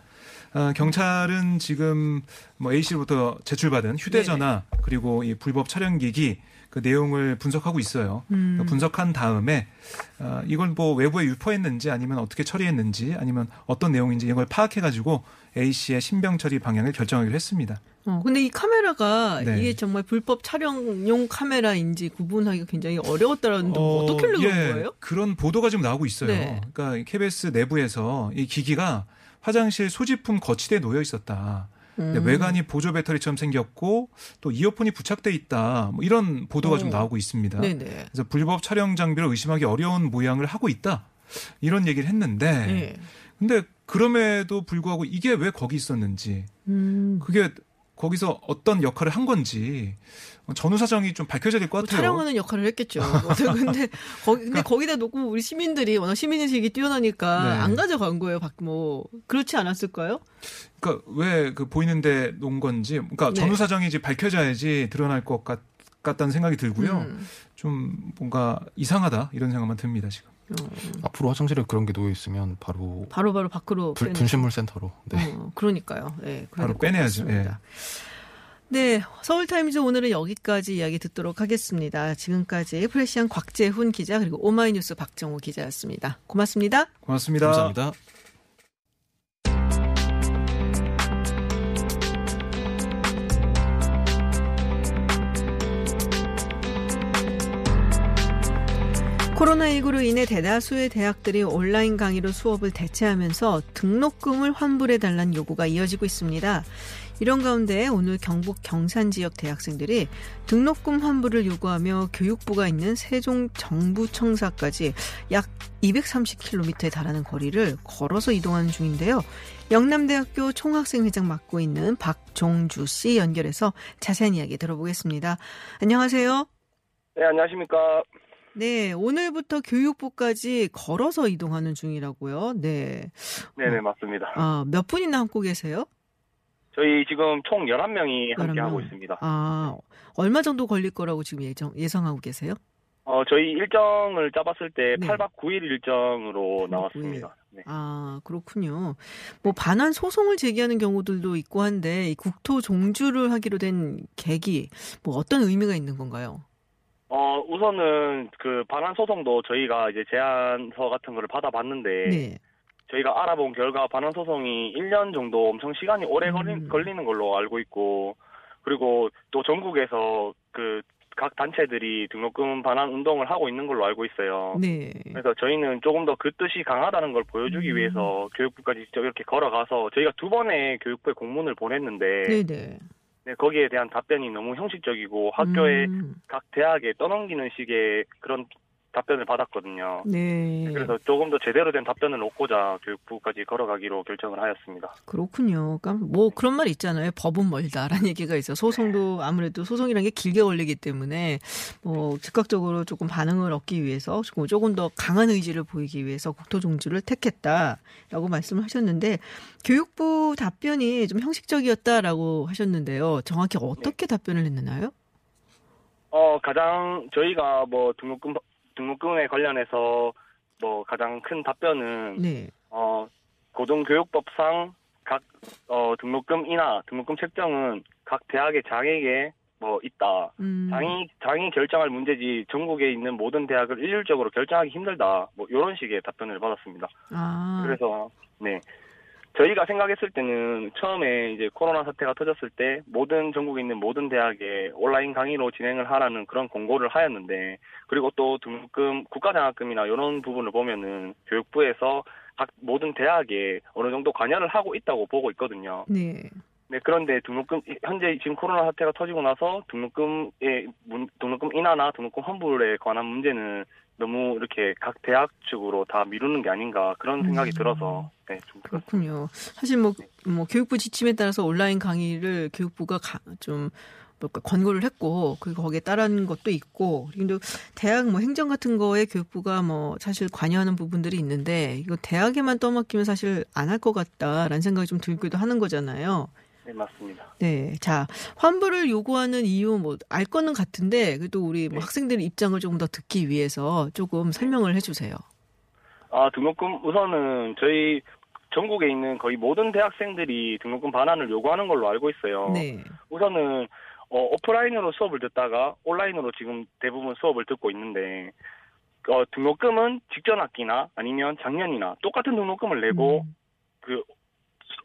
Speaker 5: 아, 경찰은 지금 뭐 A 씨로부터 제출받은 휴대전화 그리고 이 불법 촬영기기 그 내용을 분석하고 있어요.
Speaker 1: 음.
Speaker 5: 분석한 다음에 아, 이걸 뭐 외부에 유포했는지 아니면 어떻게 처리했는지 아니면 어떤 내용인지 이걸 파악해가지고 A 씨의 신병 처리 방향을 결정하기로 했습니다.
Speaker 1: 어, 근데 이 카메라가
Speaker 5: 네.
Speaker 1: 이게 정말 불법 촬영용 카메라인지 구분하기가 굉장히 어려웠다는데 어, 떻게 하려고
Speaker 5: 예,
Speaker 1: 그런 거예요?
Speaker 5: 그런 보도가 지금 나오고 있어요.
Speaker 1: 네.
Speaker 5: 그러니까 KBS 내부에서 이 기기가 화장실 소지품 거치대에 놓여 있었다.
Speaker 1: 음.
Speaker 5: 외관이 보조 배터리처럼 생겼고 또 이어폰이 부착돼 있다. 뭐 이런 보도가
Speaker 1: 오.
Speaker 5: 좀 나오고 있습니다.
Speaker 1: 네네.
Speaker 5: 그래서 불법 촬영 장비를 의심하기 어려운 모양을 하고 있다. 이런 얘기를 했는데
Speaker 1: 네.
Speaker 5: 근데 그럼에도 불구하고 이게 왜 거기 있었는지
Speaker 1: 음.
Speaker 5: 그게 거기서 어떤 역할을 한 건지 전후 사정이 좀 밝혀져야
Speaker 1: 될것뭐
Speaker 5: 같아요.
Speaker 1: 촬영하는 역할을 했겠죠. 근데 거기 근데 거기다 놓고 우리 시민들이 워낙 시민의식이 뛰어나니까
Speaker 5: 네.
Speaker 1: 안 가져간 거예요. 박- 뭐 그렇지 않았을까요?
Speaker 5: 그러니까 왜 그 보이는데 놓은 건지, 그러니까
Speaker 1: 네.
Speaker 5: 전후 사정이 이제 밝혀져야지 드러날 것 같, 같다는 생각이 들고요.
Speaker 1: 음.
Speaker 5: 좀 뭔가 이상하다 이런 생각만 듭니다 지금.
Speaker 1: 어,
Speaker 6: 앞으로 화장실에 그런 게 놓여 있으면 바로
Speaker 1: 바로 바로 밖으로
Speaker 6: 불-. 분실물 센터로. 네.
Speaker 1: 어, 그러니까요. 네,
Speaker 5: 바로
Speaker 1: 될것
Speaker 5: 빼내야죠.
Speaker 1: 같습니다. 네, 서울타임즈 오늘은 여기까지 이야기 듣도록 하겠습니다. 지금까지 프레시안 곽재훈 기자 그리고 오마이뉴스 박정호 기자였습니다. 고맙습니다.
Speaker 5: 고맙습니다.
Speaker 6: 감사합니다.
Speaker 1: 코로나19로 인해 대다수의 대학들이 온라인 강의로 수업을 대체하면서 등록금을 환불해달라는 요구가 이어지고 있습니다. 이런 가운데 오늘 경북 경산 지역 대학생들이 등록금 환불을 요구하며 교육부가 있는 세종 정부청사까지 약 230km에 달하는 거리를 걸어서 이동하는 중인데요. 영남대학교 총학생회장 맡고 있는 박종주 씨 연결해서 자세한 이야기 들어보겠습니다. 안녕하세요.
Speaker 7: 네, 안녕하십니까.
Speaker 1: 네, 오늘부터 교육부까지 걸어서 이동하는 중이라고요. 네.
Speaker 7: 네네, 맞습니다.
Speaker 1: 아, 몇 분이나 함고 계세요?
Speaker 7: 저희 지금 총 11명이 함께
Speaker 1: 11명.
Speaker 7: 하고 있습니다.
Speaker 1: 아, 얼마 정도 걸릴 거라고 지금 예정, 예상하고 계세요?
Speaker 7: 어, 저희 일정을 짜봤을 때
Speaker 1: 네.
Speaker 7: 8박 9일 일정으로
Speaker 1: 8박
Speaker 7: 나왔습니다. 네.
Speaker 1: 아, 그렇군요. 뭐 반환 소송을 제기하는 경우들도 있고 한데 이 국토 종주를 하기로 된 계기 뭐 어떤 의미가 있는 건가요?
Speaker 7: 어, 우선은 그 반환 소송도 저희가 이제 제안서 같은 거를 받아봤는데
Speaker 1: 네.
Speaker 7: 저희가 알아본 결과 반환 소송이 1년 정도 엄청 시간이 오래 걸리,
Speaker 1: 음.
Speaker 7: 걸리 는 걸로 알고 있고 그리고 또 전국에서 그 각 단체들이 등록금 반환 운동을 하고 있는 걸로 알고 있어요.
Speaker 1: 네.
Speaker 7: 그래서 저희는 조금 더 그 뜻이 강하다는 걸 보여주기
Speaker 1: 음.
Speaker 7: 위해서 교육부까지 직접 이렇게 걸어가서 저희가 두 번의 교육부에 공문을 보냈는데
Speaker 1: 네, 네.
Speaker 7: 네, 거기에 대한 답변이 너무 형식적이고 학교에
Speaker 1: 음,
Speaker 7: 각 대학에 떠넘기는 식의 그런 답변을 받았거든요.
Speaker 1: 네.
Speaker 7: 그래서 조금 더 제대로 된 답변을 얻고자 교육부까지 걸어가기로 결정을 하였습니다.
Speaker 1: 그렇군요. 그러니까 뭐 그런 말 있잖아요. 법은 멀다라는 얘기가 있어. 소송도 아무래도 소송이란 게 길게 걸리기 때문에 뭐 즉각적으로 조금 반응을 얻기 위해서 조금 더 강한 의지를 보이기 위해서 국토 종주를 택했다라고 말씀을 하셨는데 교육부 답변이 좀 형식적이었다라고 하셨는데요. 정확히 어떻게 답변을 했나요?
Speaker 7: 어, 가장 저희가 뭐 등록금 등록금에 관련해서 뭐 가장 큰 답변은
Speaker 1: 네.
Speaker 7: 어, 고등교육법상 각 어, 등록금 인하, 등록금 책정은 각 대학의 장에게 뭐 있다.
Speaker 1: 음.
Speaker 7: 장이 장이 결정할 문제지 전국에 있는 모든 대학을 일률적으로 결정하기 힘들다. 뭐 이런 식의 답변을 받았습니다.
Speaker 1: 아.
Speaker 7: 그래서 네. 저희가 생각했을 때는 처음에 이제 코로나 사태가 터졌을 때 모든 전국에 있는 모든 대학에 온라인 강의로 진행을 하라는 그런 공고를 하였는데 그리고 또 등록금 국가장학금이나 이런 부분을 보면은 교육부에서 각 모든 대학에 어느 정도 관여를 하고 있다고 보고 있거든요.
Speaker 1: 네.
Speaker 7: 네, 그런데 등록금, 현재 지금 코로나 사태가 터지고 나서 등록금의, 문- 등록금 인하나 등록금 환불에 관한 문제는 너무 이렇게 각 대학 측으로 다 미루는 게 아닌가 그런 생각이
Speaker 1: 음.
Speaker 7: 들어서, 네, 좀.
Speaker 1: 그렇군요. 사실 뭐, 뭐 교육부 지침에 따라서 온라인 강의를 교육부가 가- 좀 뭐랄까 권고를 했고 그리고 거기에 따르는 것도 있고 그리고 대학 뭐 행정 같은 거에 교육부가 뭐 사실 관여하는 부분들이 있는데 이거 대학에만 떠맡기면 사실 안 할 것 같다라는 생각이 좀 들기도 하는 거잖아요.
Speaker 7: 네, 맞습니다.
Speaker 1: 네. 자, 환불을 요구하는 이유 뭐 알 거는 같은데 그래도 우리 뭐
Speaker 7: 네.
Speaker 1: 학생들의 입장을 조금 더 듣기 위해서 조금 설명을 해 주세요.
Speaker 7: 아, 등록금, 우선은 저희 전국에 있는 거의 모든 대학생들이 등록금 반환을 요구하는 걸로 알고 있어요.
Speaker 1: 네.
Speaker 7: 우선은 어, 오프라인으로 수업을 듣다가 온라인으로 지금 대부분 수업을 듣고 있는데 어, 등록금은 직전 학기나 아니면 작년이나 똑같은 등록금을 내고
Speaker 1: 음.
Speaker 7: 그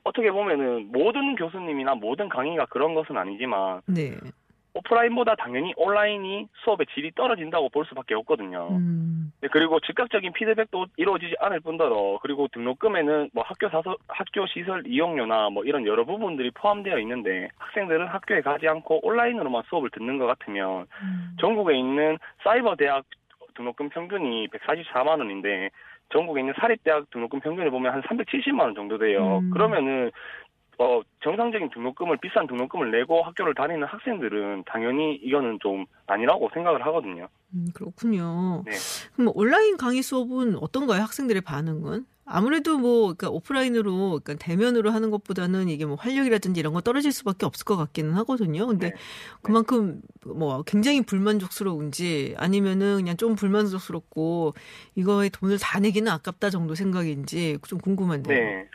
Speaker 7: 어떻게 보면은 모든 교수님이나 모든 강의가 그런 것은 아니지만
Speaker 1: 네.
Speaker 7: 오프라인보다 당연히 온라인이 수업의 질이 떨어진다고 볼 수밖에 없거든요.
Speaker 1: 음.
Speaker 7: 네, 그리고 즉각적인 피드백도 이루어지지 않을 뿐더러 그리고 등록금에는 뭐 학교 사서 학교 시설 이용료나 뭐 이런 여러 부분들이 포함되어 있는데 학생들은 학교에 가지 않고 온라인으로만 수업을 듣는 것 같으면
Speaker 1: 음.
Speaker 7: 전국에 있는 사이버 대학 등록금 평균이 144만 원인데 전국에 있는 사립대학 등록금 평균을 보면 한 370만 원 정도 돼요.
Speaker 1: 음.
Speaker 7: 그러면은 어 정상적인 등록금을 비싼 등록금을 내고 학교를 다니는 학생들은 당연히 이거는 좀 아니라고 생각을 하거든요.
Speaker 1: 음, 그렇군요.
Speaker 7: 네.
Speaker 1: 그럼 온라인 강의 수업은 어떤가요? 학생들의 반응은? 아무래도 뭐, 그러니까 오프라인으로, 그러니까 대면으로 하는 것보다는 이게 뭐 활력이라든지 이런 거 떨어질 수밖에 없을 것 같기는 하거든요. 근데
Speaker 7: 네.
Speaker 1: 그만큼 뭐 굉장히 불만족스러운지 아니면은 그냥 좀 불만족스럽고 이거에 돈을 다 내기는 아깝다 정도 생각인지 좀 궁금한데요.
Speaker 7: 네.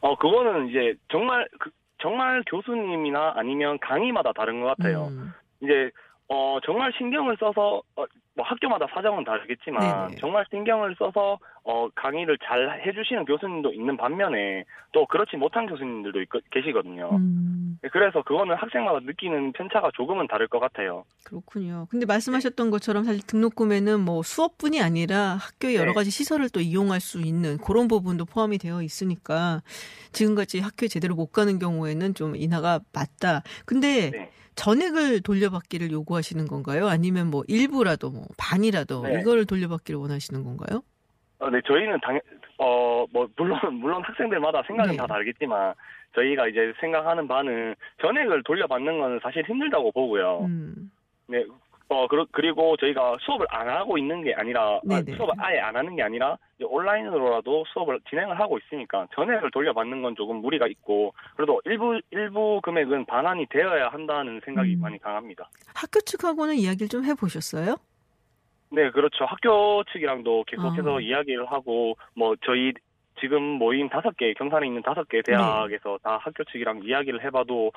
Speaker 7: 어, 그거는 이제 정말, 그, 정말 교수님이나 아니면 강의마다 다른 것 같아요.
Speaker 1: 음,
Speaker 7: 이제, 어, 정말 신경을 써서, 어, 뭐 학교마다 사정은 다르겠지만,
Speaker 1: 네네.
Speaker 7: 정말 신경을 써서, 어, 강의를 잘 해주시는 교수님도 있는 반면에, 또 그렇지 못한 교수님들도 있, 계시거든요.
Speaker 1: 음,
Speaker 7: 네, 그래서 그거는 학생마다 느끼는 편차가 조금은 다를 것 같아요.
Speaker 1: 그렇군요. 근데 말씀하셨던 것처럼 사실 등록금에는 뭐 수업뿐이 아니라 학교의 여러
Speaker 7: 네.
Speaker 1: 가지 시설을 또 이용할 수 있는 그런 부분도 포함이 되어 있으니까 지금같이 학교에 제대로 못 가는 경우에는 좀 인하가 맞다. 근데
Speaker 7: 네.
Speaker 1: 전액을 돌려받기를 요구하시는 건가요? 아니면 뭐 일부라도 뭐 반이라도
Speaker 7: 네.
Speaker 1: 이거를 돌려받기를 원하시는 건가요?
Speaker 7: 어, 네, 저희는 당, 어, 뭐, 물론, 물론 학생들마다 생각은
Speaker 1: 네.
Speaker 7: 다 다르겠지만, 저희가 이제 생각하는 바는 전액을 돌려받는 건 사실 힘들다고 보고요.
Speaker 1: 음.
Speaker 7: 네, 어, 그러, 그리고 저희가 수업을 안 하고 있는 게 아니라, 아,
Speaker 1: 네네.
Speaker 7: 수업을 아예 안 하는 게 아니라, 온라인으로라도 수업을 진행을 하고 있으니까, 전액을 돌려받는 건 조금 무리가 있고, 그래도 일부, 일부 금액은 반환이 되어야 한다는 생각이
Speaker 1: 음.
Speaker 7: 많이 강합니다.
Speaker 1: 학교 측하고는 이야기를 좀 해보셨어요?
Speaker 7: 네, 그렇죠. 학교 측이랑도 계속해서
Speaker 1: 아.
Speaker 7: 이야기를 하고, 뭐, 저희 지금 모임 다섯 개, 경산에 있는 다섯 개 대학에서 다 학교 측이랑 이야기를 해봐도,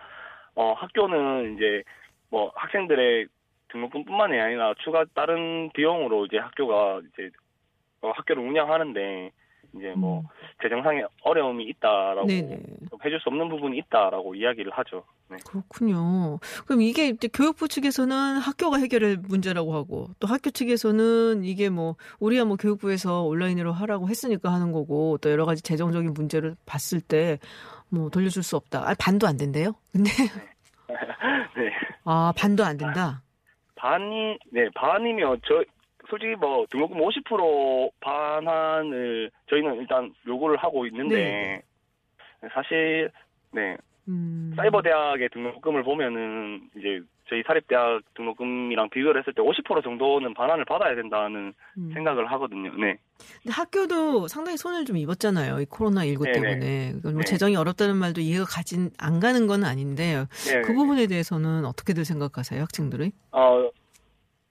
Speaker 7: 어, 학교는 이제, 뭐, 학생들의 등록금뿐만이 아니라 추가 다른 비용으로 이제 학교가 이제, 어, 학교를 운영하는데, 이제 뭐,
Speaker 1: 음.
Speaker 7: 재정상의 어려움이 있다라고. 좀 해줄 수 없는 부분이 있다라고 이야기를 하죠. 네.
Speaker 1: 그렇군요. 그럼 이게 교육부 측에서는 학교가 해결할 문제라고 하고 또 학교 측에서는 이게 뭐 우리야 뭐 교육부에서 온라인으로 하라고 했으니까 하는 거고 또 여러 가지 재정적인 문제를 봤을 때 뭐 돌려줄 수 없다. 아 반도 안 된대요. 근데
Speaker 7: 네.
Speaker 1: 아 반도 안 된다.
Speaker 7: 반이 네 반이면 저 솔직히 뭐 등록금 50% 반환을 저희는 일단 요구를 하고 있는데 사실 네
Speaker 1: 음.
Speaker 7: 사이버 대학의 등록금을 보면은 이제 저희 사립대학 등록금이랑 비교를 했을 때 50% 정도는 반환을 받아야 된다는
Speaker 1: 음.
Speaker 7: 생각을 하거든요. 네.
Speaker 1: 근데 학교도 상당히 손을 좀 입었잖아요. 이 코로나 19
Speaker 7: 네네.
Speaker 1: 때문에. 뭐
Speaker 7: 네.
Speaker 1: 재정이 어렵다는 말도 이해가 가진 안 가는 건 아닌데
Speaker 7: 네.
Speaker 1: 그 부분에 대해서는 어떻게들 생각하세요, 학생들이?
Speaker 7: 어,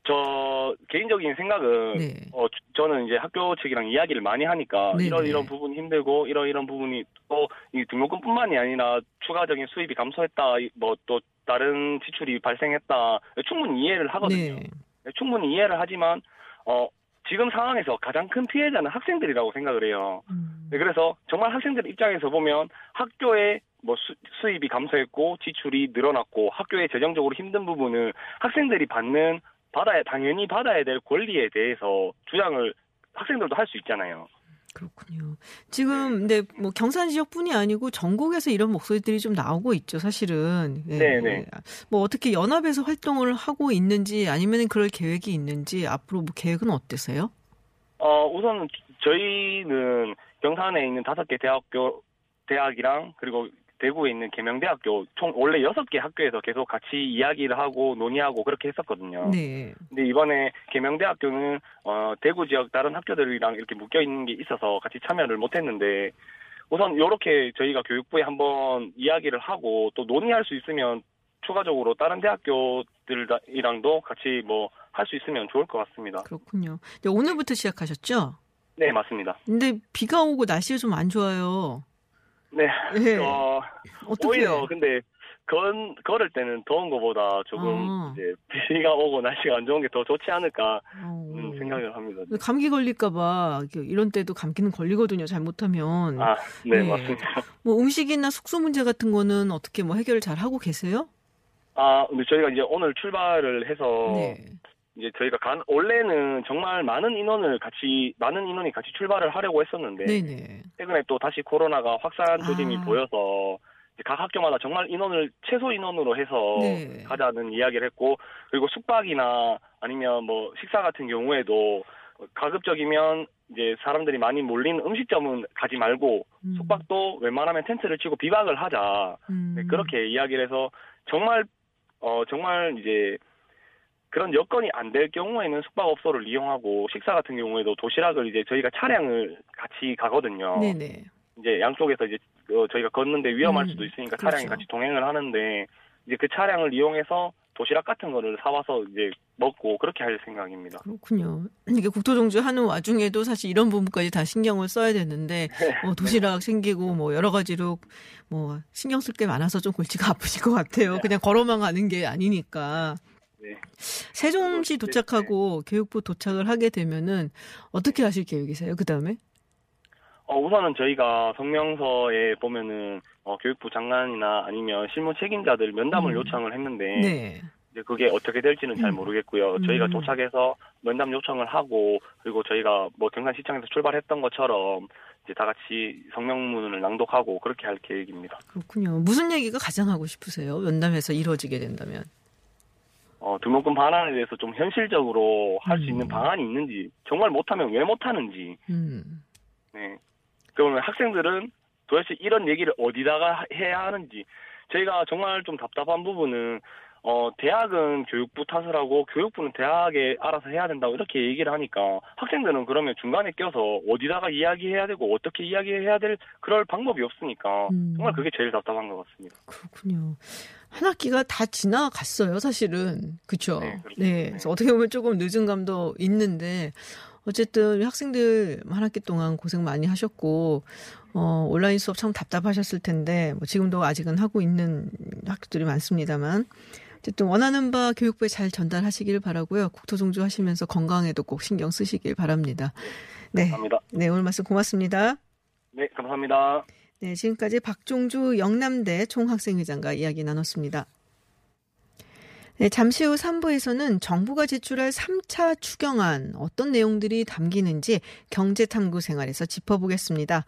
Speaker 7: 저 개인적인 생각은
Speaker 1: 네.
Speaker 7: 어, 주- 저는 이제 학교 측이랑 이야기를 많이 하니까
Speaker 1: 네네.
Speaker 7: 이런 이런 부분이 힘들고 이런 이런 부분이 또 이 등록금뿐만이 아니라 추가적인 수입이 감소했다 뭐 또 다른 지출이 발생했다 충분히 이해를 하거든요.
Speaker 1: 네.
Speaker 7: 네, 충분히 이해를 하지만 어 지금 상황에서 가장 큰 피해자는 학생들이라고 생각을 해요.
Speaker 1: 음.
Speaker 7: 네, 그래서 정말 학생들 입장에서 보면 학교에 뭐 수, 수입이 감소했고 지출이 늘어났고 학교에 재정적으로 힘든 부분을 학생들이 받는 받아야 당연히 받아야 될 권리에 대해서 주장을 학생들도 할 수 있잖아요.
Speaker 1: 그렇군요. 지금 근데 뭐 경산 지역뿐이 아니고 전국에서 이런 목소리들이 좀 나오고 있죠, 사실은. 예.
Speaker 7: 네네.
Speaker 1: 뭐 어떻게 연합에서 활동을 하고 있는지 아니면 그럴 계획이 있는지 앞으로 뭐 계획은 어때세요?
Speaker 7: 어 우선 저희는 경산에 있는 다섯 개 대학교 대학이랑 그리고 대구에 있는 계명대학교 총 원래 여섯 개 학교에서 계속 같이 이야기를 하고 논의하고 그렇게 했었거든요.
Speaker 1: 네.
Speaker 7: 근데 이번에 계명대학교는 어, 대구 지역 다른 학교들이랑 이렇게 묶여 있는 게 있어서 같이 참여를 못 했는데 우선 이렇게 저희가 교육부에 한번 이야기를 하고 또 논의할 수 있으면 추가적으로 다른 대학교들이랑도 같이 뭐 할 수 있으면 좋을 것 같습니다.
Speaker 1: 그렇군요. 오늘부터 시작하셨죠?
Speaker 7: 네 맞습니다.
Speaker 1: 근데 비가 오고 날씨가 좀 안 좋아요.
Speaker 7: 네.
Speaker 1: 예.
Speaker 7: 어,
Speaker 1: 어떻게?
Speaker 7: 오히려 근데 건 걸을 때는 더운 것보다 조금
Speaker 1: 어.
Speaker 7: 이제 비가 오고 날씨가 안 좋은 게 더 좋지 않을까
Speaker 1: 어.
Speaker 7: 음, 생각을 합니다.
Speaker 1: 감기 걸릴까봐 이런 때도 감기는 걸리거든요. 잘못하면.
Speaker 7: 아, 네,
Speaker 1: 네.
Speaker 7: 맞습니다.
Speaker 1: 뭐 음식이나 숙소 문제 같은 거는 어떻게 뭐 해결을 잘 하고 계세요?
Speaker 7: 아, 근데 저희가 이제 오늘 출발을 해서
Speaker 1: 네.
Speaker 7: 이제 저희가 간 원래는 정말 많은 인원을 같이 많은 인원이 같이 출발을 하려고 했었는데
Speaker 1: 네네.
Speaker 7: 최근에 또 다시 코로나가 확산 조짐이
Speaker 1: 아.
Speaker 7: 보여서 각 학교마다 정말 인원을 최소 인원으로 해서
Speaker 1: 네.
Speaker 7: 가자는 이야기를 했고 그리고 숙박이나 아니면 뭐 식사 같은 경우에도 가급적이면 이제 사람들이 많이 몰린 음식점은 가지 말고
Speaker 1: 음.
Speaker 7: 숙박도 웬만하면 텐트를 치고 비박을 하자
Speaker 1: 음.
Speaker 7: 네, 그렇게 이야기를 해서 정말 어 정말 이제 그런 여건이 안 될 경우에는 숙박업소를 이용하고 식사 같은 경우에도 도시락을 이제 저희가 차량을 같이 가거든요.
Speaker 1: 네네.
Speaker 7: 이제 양쪽에서 이제 어, 저희가 걷는데 위험할
Speaker 1: 음,
Speaker 7: 수도 있으니까
Speaker 1: 그렇죠.
Speaker 7: 차량이 같이 동행을 하는데 이제 그 차량을 이용해서 도시락 같은 거를 사와서 이제 먹고 그렇게 할 생각입니다.
Speaker 1: 그렇군요. 이게 국토종주 하는 와중에도 사실 이런 부분까지 다 신경을 써야 되는데 뭐 도시락 생기고 뭐 여러 가지로 뭐 신경 쓸 게 많아서 좀 골치가 아프실 것 같아요. 그냥 걸어만 가는 게 아니니까.
Speaker 7: 네.
Speaker 1: 세종시 도착하고 교육부 도착을 하게 되면은 어떻게 하실 계획이세요? 그 다음에?
Speaker 7: 어, 우선은 저희가 성명서에 보면은 어, 교육부 장관이나 아니면 실무 책임자들 면담을
Speaker 1: 음.
Speaker 7: 요청을 했는데
Speaker 1: 네.
Speaker 7: 이제 그게 어떻게 될지는 잘
Speaker 1: 음.
Speaker 7: 모르겠고요. 저희가
Speaker 1: 음.
Speaker 7: 도착해서 면담 요청을 하고 그리고 저희가 뭐 경산시청에서 출발했던 것처럼 이제 다 같이 성명문을 낭독하고 그렇게 할 계획입니다.
Speaker 1: 그렇군요. 무슨 얘기가 가장 하고 싶으세요? 면담에서 이루어지게 된다면.
Speaker 7: 어, 등록금 반환에 대해서 좀 현실적으로 할수
Speaker 1: 음.
Speaker 7: 있는 방안이 있는지 정말 못하면 왜 못하는지
Speaker 1: 음.
Speaker 7: 네. 그러면 학생들은 도대체 이런 얘기를 어디다가 해야 하는지 저희가 정말 좀 답답한 부분은 어 대학은 교육부 탓을 하고 교육부는 대학에 알아서 해야 된다고 이렇게 얘기를 하니까 학생들은 그러면 중간에 껴서 어디다가 이야기해야 되고 어떻게 이야기해야 될 그럴 방법이 없으니까
Speaker 1: 음.
Speaker 7: 정말 그게 제일 답답한 것 같습니다.
Speaker 1: 그렇군요. 한 학기가 다 지나갔어요, 사실은. 그쵸?
Speaker 7: 네, 그렇죠.
Speaker 1: 네. 그래서 어떻게 보면 조금 늦은 감도 있는데, 어쨌든 학생들 한 학기 동안 고생 많이 하셨고, 어, 온라인 수업 참 답답하셨을 텐데, 뭐 지금도 아직은 하고 있는 학교들이 많습니다만, 어쨌든 원하는 바 교육부에 잘 전달하시길 바라고요. 국토종주 하시면서 건강에도 꼭 신경 쓰시길 바랍니다. 네.
Speaker 7: 감사합니다.
Speaker 1: 네, 오늘 말씀 고맙습니다.
Speaker 7: 네, 감사합니다.
Speaker 1: 네, 지금까지 박종주 영남대 총학생회장과 이야기 나눴습니다. 네, 잠시 후 3부에서는 정부가 제출할 3차 추경안 어떤 내용들이 담기는지 경제탐구 생활에서 짚어보겠습니다.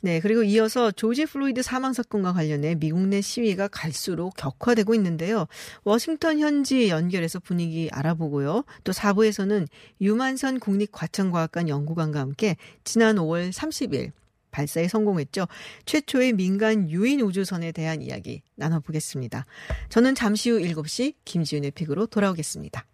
Speaker 1: 네, 그리고 이어서 조지 플로이드 사망 사건과 관련해 미국 내 시위가 갈수록 격화되고 있는데요. 워싱턴 현지 연결해서 분위기 알아보고요. 또 4부에서는 유만선 국립과천과학관 연구관과 함께 지난 5월 30일 발사에 성공했죠. 최초의 민간 유인 우주선에 대한 이야기 나눠보겠습니다. 저는 잠시 후 7시 김지윤의 픽으로 돌아오겠습니다.